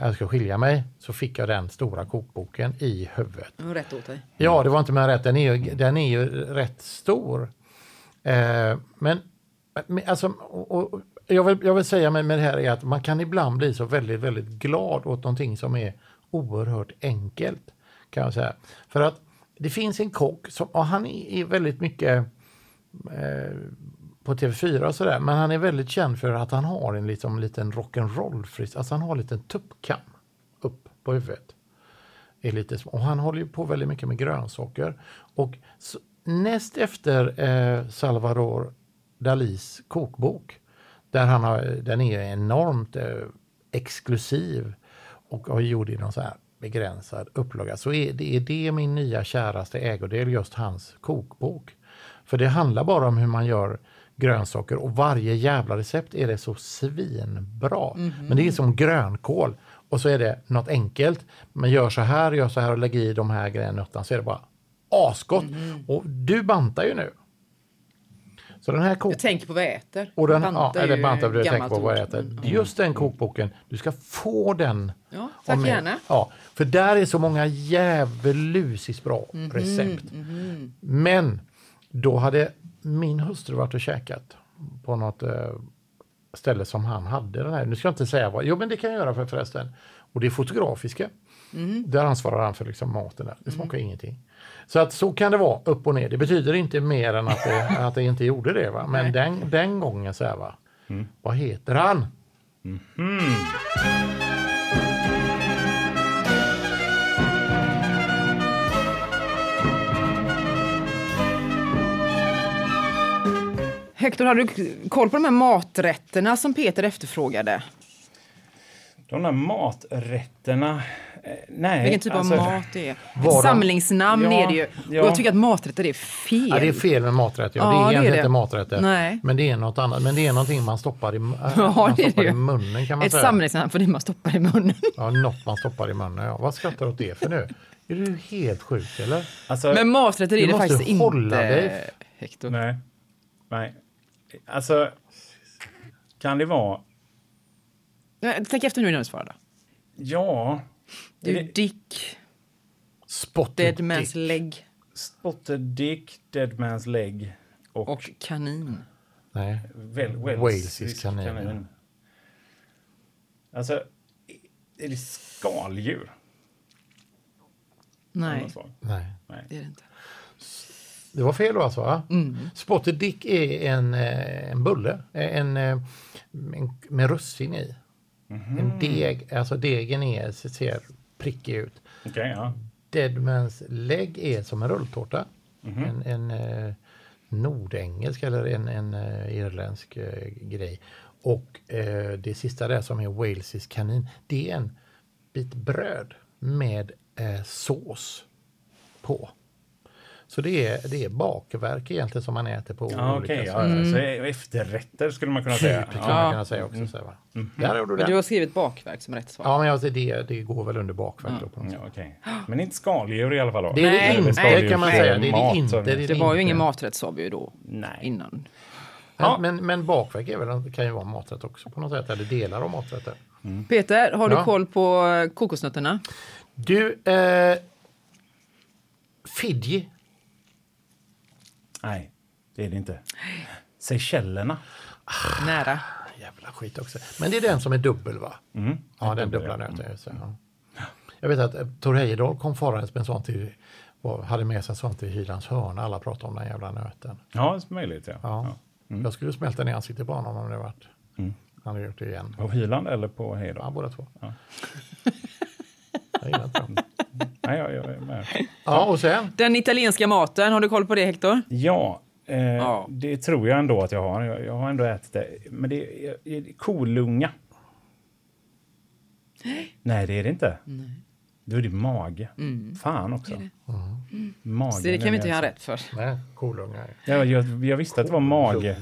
jag ska skilja mig, så fick jag den stora kokboken i huvudet. Rätt åt dig. Ja, det var inte mer rätt. Den är ju, den är ju rätt stor. Eh, men men alltså, och, och, jag, vill, jag vill säga med, med det här är att man kan ibland bli så väldigt, väldigt glad åt någonting som är oerhört enkelt. Kan jag säga. För att det finns en kock som, och han är väldigt mycket eh, på TV4 och sådär, men han är väldigt känd för att han har en liksom, liten rock'n'roll frisyr, alltså han har en liten tuppkam upp på huvudet är lite små. Och han håller ju på väldigt mycket med grönsaker. Och så, näst efter eh, Salvador Dalis kokbok, där han har, den är enormt eh, exklusiv och har gjord i någon så här begränsad upplaga så är det, är det min nya käraste ägodel, just hans kokbok. För det handlar bara om hur man gör grönsaker och varje jävla recept är det så svinbra. Men det är som grönkål och så är det något enkelt. Man gör så här, gör så här och lägger i de här grejerna så är det bara asgott. Och du bantar ju nu. Så den här kok Jag tänker på vad jag äter. och den, Banta ja, eller ju bantar du tänker på vad jag äter. men- Just den kokboken, du ska få den. Ja, tack gärna. Ja, för där är så många djävulusiskt bra Mhm, recept. Men då hade min hustru varit och käkat på något eh, ställe som han hade den här. Nu ska jag inte säga vad, jo men det kan jag göra för förresten. Och det är fotografiska. Mhm. Där ansvarar han för liksom maten där. Det smakar ingenting. Så att så kan det vara upp och ner. Det betyder inte mer än att det, att det inte gjorde det. Va? Men den, den gången så här va. Vad heter han? Hector, har du koll på de här maträtterna som Peter efterfrågade? De där maträtterna. Eh, Nej. Vilken typ alltså- av mat det är? Ett samlingsnamn Ja, är det ju. ja. Och jag tycker att maträtter är fel. Ja, det är fel med maträtt. Ja. Ja, det är det är egentligen det. inte maträtter. Nej. Men det är något annat. Men det är någonting man stoppar i, äh, Ja, man det stoppar det i munnen kan man Ett säga. samlingsnamn för det man stoppar i munnen. Ja, något man stoppar i munnen. Ja. Vad skrattar du åt det för nu? Är du helt sjuk eller? Alltså, Men maträtter Du är det måste faktiskt hålla inte, dig. Hector. Nej. Nej. Alltså, kan det vara... Tänk efter nu innan du svarar. då. Ja. Du, det Dick, Spotted Dead Man's dick. Leg Spotted Dick, Dead Man's Leg och, och kanin. Nej. väl, Walesisk kanin, Alltså, är det skaldjur? Nej? Nej. Nej. det är det inte. Det var fel då alltså? Va? Mm. Spotted dick är en, eh, en bulle eh, en, eh, en, med russin i. Mhm. En deg, alltså degen är, ser prickig ut. Okej, ja. Deadmans leg är som en rulltårta. Mhm. En, en eh, nordengelsk eller en, en eh, irländsk eh, grej. Och eh, det sista där som är walesisk kanin, det är en bit bröd med eh, sås på. Så det är, det är bakverk egentligen som man äter på Ja, olika sätt. ja, ja. Så efterrätter skulle man kunna säga. Typ kan Ja. man kunna säga också. Så här, va? Där har du Men du det. har skrivit bakverk som rätt svar. Ja, men alltså det, det går väl under bakverk då på något sätt. Ja, okej. Men inte skaldjur i alla fall då? Det är det inte skaldjur kan man säga. Det är det inte. Det, är Det var ju ingen maträtt sa vi ju då Nej. innan. Ja. Men, men, bakverk är väl, kan ju vara maträtt också på något sätt, eller delar av maträtter. Peter, har du Ja. koll på kokosnötterna? Du, eh, Fidji. Nej, det är det inte. Seychellerna. Nära. Jävla skit också. Men det är den som är dubbel va? Mm. Ja, den dubbla nöten. just det, Ja. Jag vet att eh, Tor Heyerdahl kom farandes med en sån till, hade med sig en sån till Hylands hörn. Alla pratade om den jävla nöten. Ja, det är möjligt. Ja. Ja. Jag skulle smälta ner ansiktet på honom om det varit. Han hade gjort det igen. På Hyland eller på Hej Ja, båda två. Ja. Jag gillar inte dem. Nej, jag, jag är med. Ja, och sen? Den italienska maten, har du koll på det Hector? Ja, eh, Ja. det tror jag ändå att jag har. Jag, jag har ändå ätit det. Men det är, är det kolunga. Nej, det är det inte. Då är det mage. Fan också. Magen Så det kan vi inte göra alltså- rätt för. Nej, kolunga. Ja, jag, jag visste att det var mage.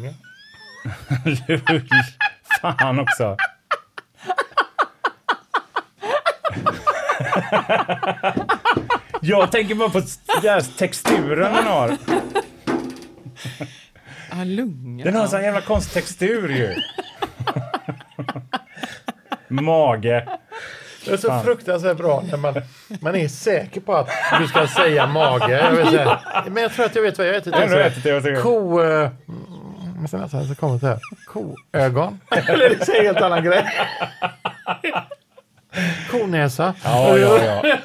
Fan också. jag tänker bara på texturen den har. Ah, lunga. Den har sån jävla konstig textur ju. Mage. Det är så fruktansvärt bra när man, man är säker på att du ska säga mage. Jag vet inte. Men jag tror att jag vet vad jag ätit. Ja, har ätit det, jag. Ko... Men sen nästan så kommer det här. Koögon. Eller det är en helt annan grej. Konäsa. Ja, ja, ja.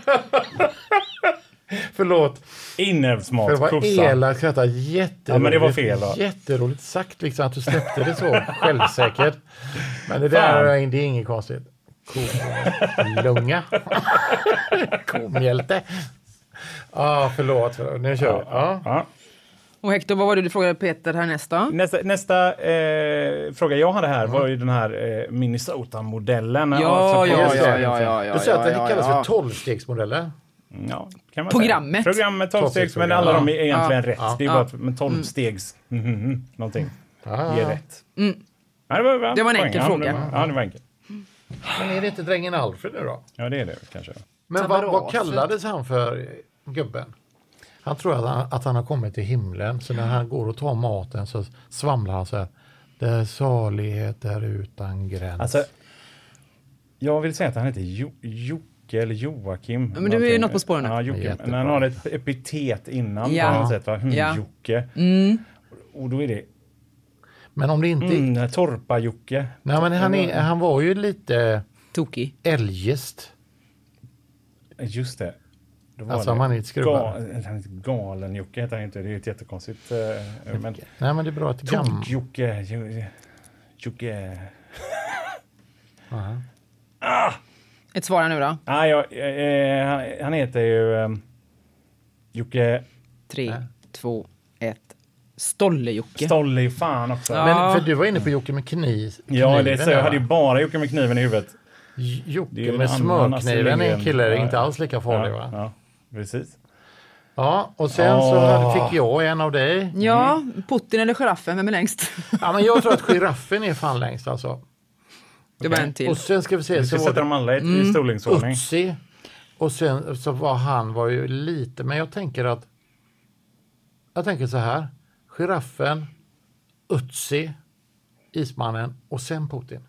Förlåt. För det Inälvsmat, var kossa. elakt detta. Jätteroligt. Ja, men det var fel då. Jätteroligt sagt liksom att du släppte det så självsäkert. Men det där Fan. är, det är inget konstigt. Kolunga. Komhjälte. Ja, ah, förlåt. Nu kör vi. Ja. Ja. Och Hector, vad var det du frågade Peter härnäst då? Nästa, nästa eh, fråga jag hade här var ju den här eh, Minnesota-modellen. Ja, Alltså, ja, på- ja, ja, ja, ja. Du säger att det ja, kallas ja. för tolvstegsmodeller. Ja, kan man Programmet. Säga. Programmet 12 stegs, men alla de är egentligen rätt. Ja. Det är Ja. bara att med 12 stegs mm, mm, mm, någonting Ja, ger ja. rätt. Ja, det, var. Det var en Poäng. enkel ja, fråga. Det var, ja, det var enkelt. Men är det inte drängen Alfred nu då? Ja, det är det kanske. Men vad, vad kallades han för, gubben? Han tror att han, att han har kommit till himlen, så när han går och tar maten så svamlar han så här. Salighet är utan gräns. Alltså, jag vill säga att han heter jo, Jocke eller Joakim. men det är ju något på spåren. Ja, Jocke. Men han har ett epitet innan Ja. på något sätt. Va? Hmm, Ja. Jocke. Och då är det Men om det inte... mm, Torpa-Jocke. Nej, men han, är, han var ju lite Tokig. eljest. Just det. Då var Alltså, det om han är ett skrubbar. Ga, han heter Galen-Jocke heter han inte. Det är ett jättekonstigt. eh, Men Nej, men det är bra att. Tok-Jocke. Jo- Jocke. Ett svar nu då. Ah, ja, eh, han, han heter ju eh, Jocke Tre, två, ett. Stolle-Jocke. Stolle är fan också. Ja. Men för du var inne på Jocke med kniv. Ja, det är så. Jag hade ju bara Jocke med kniven i huvudet. Det är Jocke med smörkniven är en kille, Lindgren. inte alls lika farlig ja, va? Ja, precis. Ja, och sen så Åh. hade- fick jag en av dig. Ja, Putin eller giraffen, vem är längst? Ja, men jag tror att giraffen är fan längst alltså. Det var en till. Och sen ska vi se, Vi så ska sätta dem alla i, Mm. i storleksordning. Utsi. Och sen så var han var ju lite, men jag tänker att jag tänker så här. Giraffen, Utsi, Ismannen och sen Putin.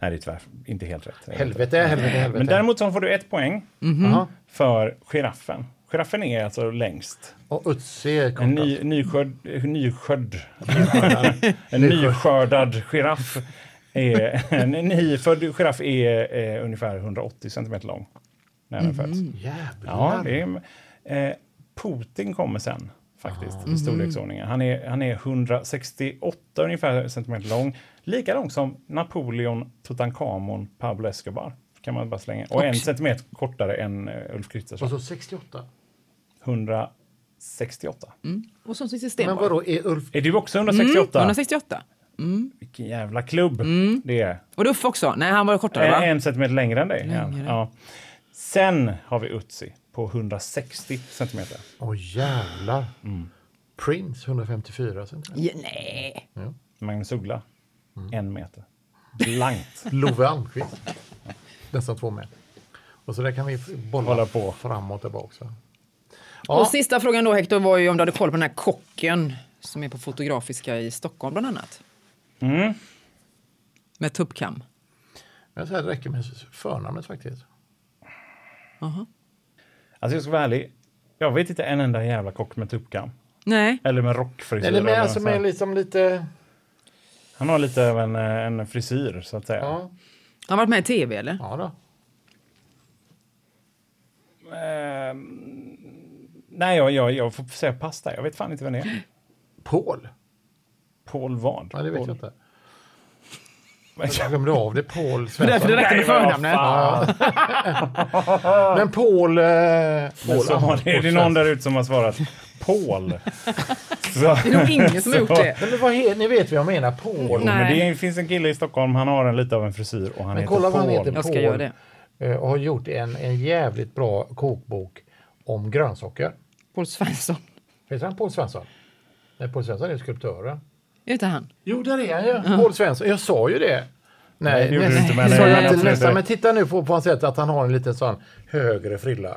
Nej, det är tyvärr inte helt rätt. Helvete, helvete, helvete. Men däremot så får du ett poäng Jaha. för giraffen. Giraffen är alltså längst. Och Utsi är En ny, nyskörd, nyskörd, en nyskördad giraff är, en nyfödd giraff är eh, ungefär 180 centimeter lång. När den föds. Jävlar. Ja, det är, eh, Putin kommer sen faktiskt i storleksordningen. Han är, han är 168 ungefär centimeter lång. Lika lång som Napoleon, Tutankhamon, Pablo Escobar. Kan man bara slänga. Och en centimeter kortare än uh, Ulf Och Kristersson. så 68. 168. Och så sitt system. Men vadå, är Ulf... Är du också 168? 168. Vilken jävla klubb det är. Och Duff också? Nej, han var kortare va? En, en centimeter längre än dig. Ja. Längre. Ja. Sen har vi Utsi på 160 centimeter. Åh jävlar. Mm. Prince 154 centimeter. Ja, nej. Magnus Uggla, en meter. Blankt. Love Almqvist. Nästan två meter. Och så där kan vi bolla Hålla på. fram och tillbaka. Och Ja, sista frågan då Hector var ju om du hade koll på den här kocken som är på Fotografiska i Stockholm bland annat. Mm. Med tuppkam. jag säger att det räcker med förnamnet faktiskt. Alltså jag ska vara ärlig. Jag vet inte en enda jävla kock med tuppkam. Nej. Eller med rockfrisyr. Eller med, eller alltså så. med liksom lite... Han har lite av en, eh, en frisyr så att säga. Ja, Han har varit med i tv eller? ja då. Ehm, nej, jag, jag, jag får säga där. Jag vet fan inte vem det är. Paul? Paul vad? Ja, det vet Paul. jag inte. Jag glömde av det. Paul Därför det Svensson. räcker med vad förnamnet. Men Paul... Eh, Men Paul så har det, är det någon där ute som har svarat Paul. Så, Det är nog ingen som har gjort det. Men vad he, ni vet vad jag menar. Paul. Nej. men det finns en kille i Stockholm, han har en lite av en frisyr och han Men heter kolla vad Paul. han heter. Jag ska Paul. göra det. eh, Och har gjort en, en jävligt bra kokbok om grönsaker. Paul Svensson. Heter han Paul Svensson? Nej, Paul Svensson är skulptören. Är inte han? Jo, där är han ju. Paul Svensson. Jag sa ju det. Nej, det gjorde du inte, men- sa jag inte nästan. Men titta nu på, på hans sätt att han har en liten sån högre frilla.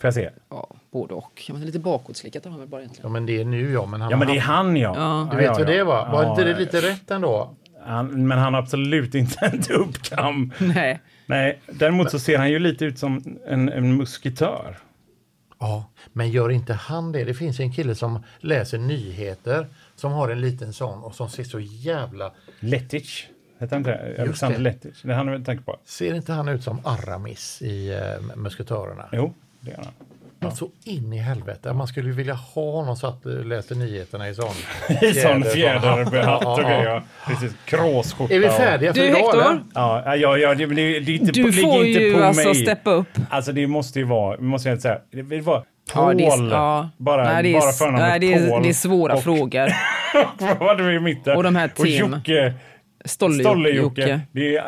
Får jag se? Ja, både och. Ja, men lite bakåtslickat har han väl bara egentligen. Ja, men det är nu ja. Men han Ja, men det är han ja. Ja. Du vet ja, vad det var? Var Ja, inte det ja, lite rätt ändå? Han, men han har absolut inte en tuppkam. Nej. Nej, däremot så ser han ju lite ut som en, en musketör. Ja, men gör inte han det? Det finns en kille som läser nyheter som har en liten sån och som ser så jävla... Lettich. Heter han inte det? Alexander det. Lettich. Det han jag tänker på. Ser inte han ut som Aramis i uh, Musketörerna? Jo, det gör han. Något Så in i helvete. Man skulle ju vilja ha honom så att uh, läste nyheterna i sån I sån fjäder- fjäderhatt och Ja, ja, grejer. ja. ja. Precis. Kråsskjorta. Är vi och- färdiga för Du idag Hector, eller? Ja, ja, ja det, det, det är inte, du ligger får inte ju på alltså mig. steppa upp. Alltså det måste ju vara, måste jag säga, det, det var Paul. Ja, är, ja. Bara, nej, det är, bara förnamnet nej, det är, Paul. det är svåra och, frågor. Vad var det i mitten? Och de här Och tem. Jocke. Stolle-Jocke. Stolle-Jocke. Det,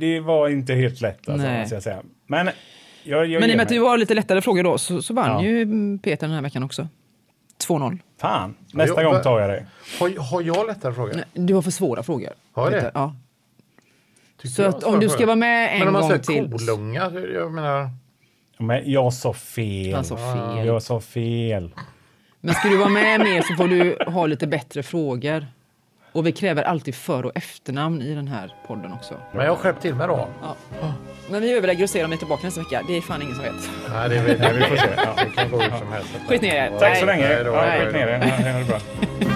det var inte helt lätt alltså, måste jag säga. Men jag, jag Men i och med att du har lite lättare frågor då så, så vann Ja. ju Peter den här veckan också. 2-0. Fan, nästa jag- gång tar jag det. Har, har jag lättare frågor? Nej, Du har för svåra frågor. Har jag det? Ja. Tycker Så att om du ska vara med en Men om man gång säger till. kolunga, jag menar... Men jag sa fel. Han sa fel. Jag sa fel. Men ska du vara med mer så får du ha lite bättre frågor. Och vi kräver alltid för och efternamn i den här podden också. Men jag har skärpt till mig då. Ja. Men vi överlägger och ser om vi är tillbaka nästa vecka. Det är fan ingen som vet. Nej, det vet Nej, vi får se. Ja. Det kan gå hur som helst. Skit ner er. Tack så länge. Då, Ja, skit ner. Ja, Ha det bra.